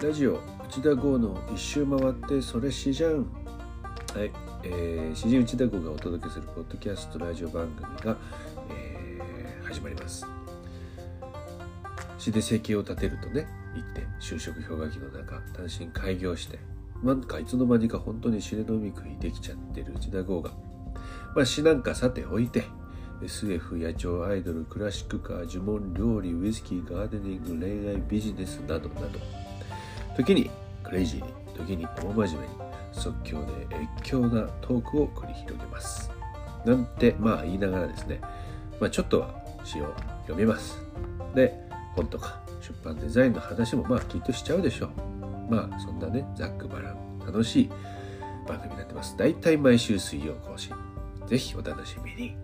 ラジオ内田剛の一周回ってそれしじゃん。はい、えー、詩人内田剛がお届けするポッドキャストラジオ番組が、えー始まります。詩で生計を立てるとね言って就職氷河期の中単身開業してなんかいつの間にか本当に詩で飲み食いできちゃってる内田剛がまあ詩なんかさておいて SF 野鳥アイドルクラシックカー呪文料理ウイスキーガーデニング恋愛ビジネスなどなど時にクレイジーに時に大真面目に即興で越境なトークを繰り広げます。なんてまあ言いながらですねまあちょっとは詩を読みます。で本とか出版デザインの話もまあきっとしちゃうでしょう。まあそんなねざっくばらん楽しい番組になってます。だいたい毎週水曜更新。ぜひお楽しみに。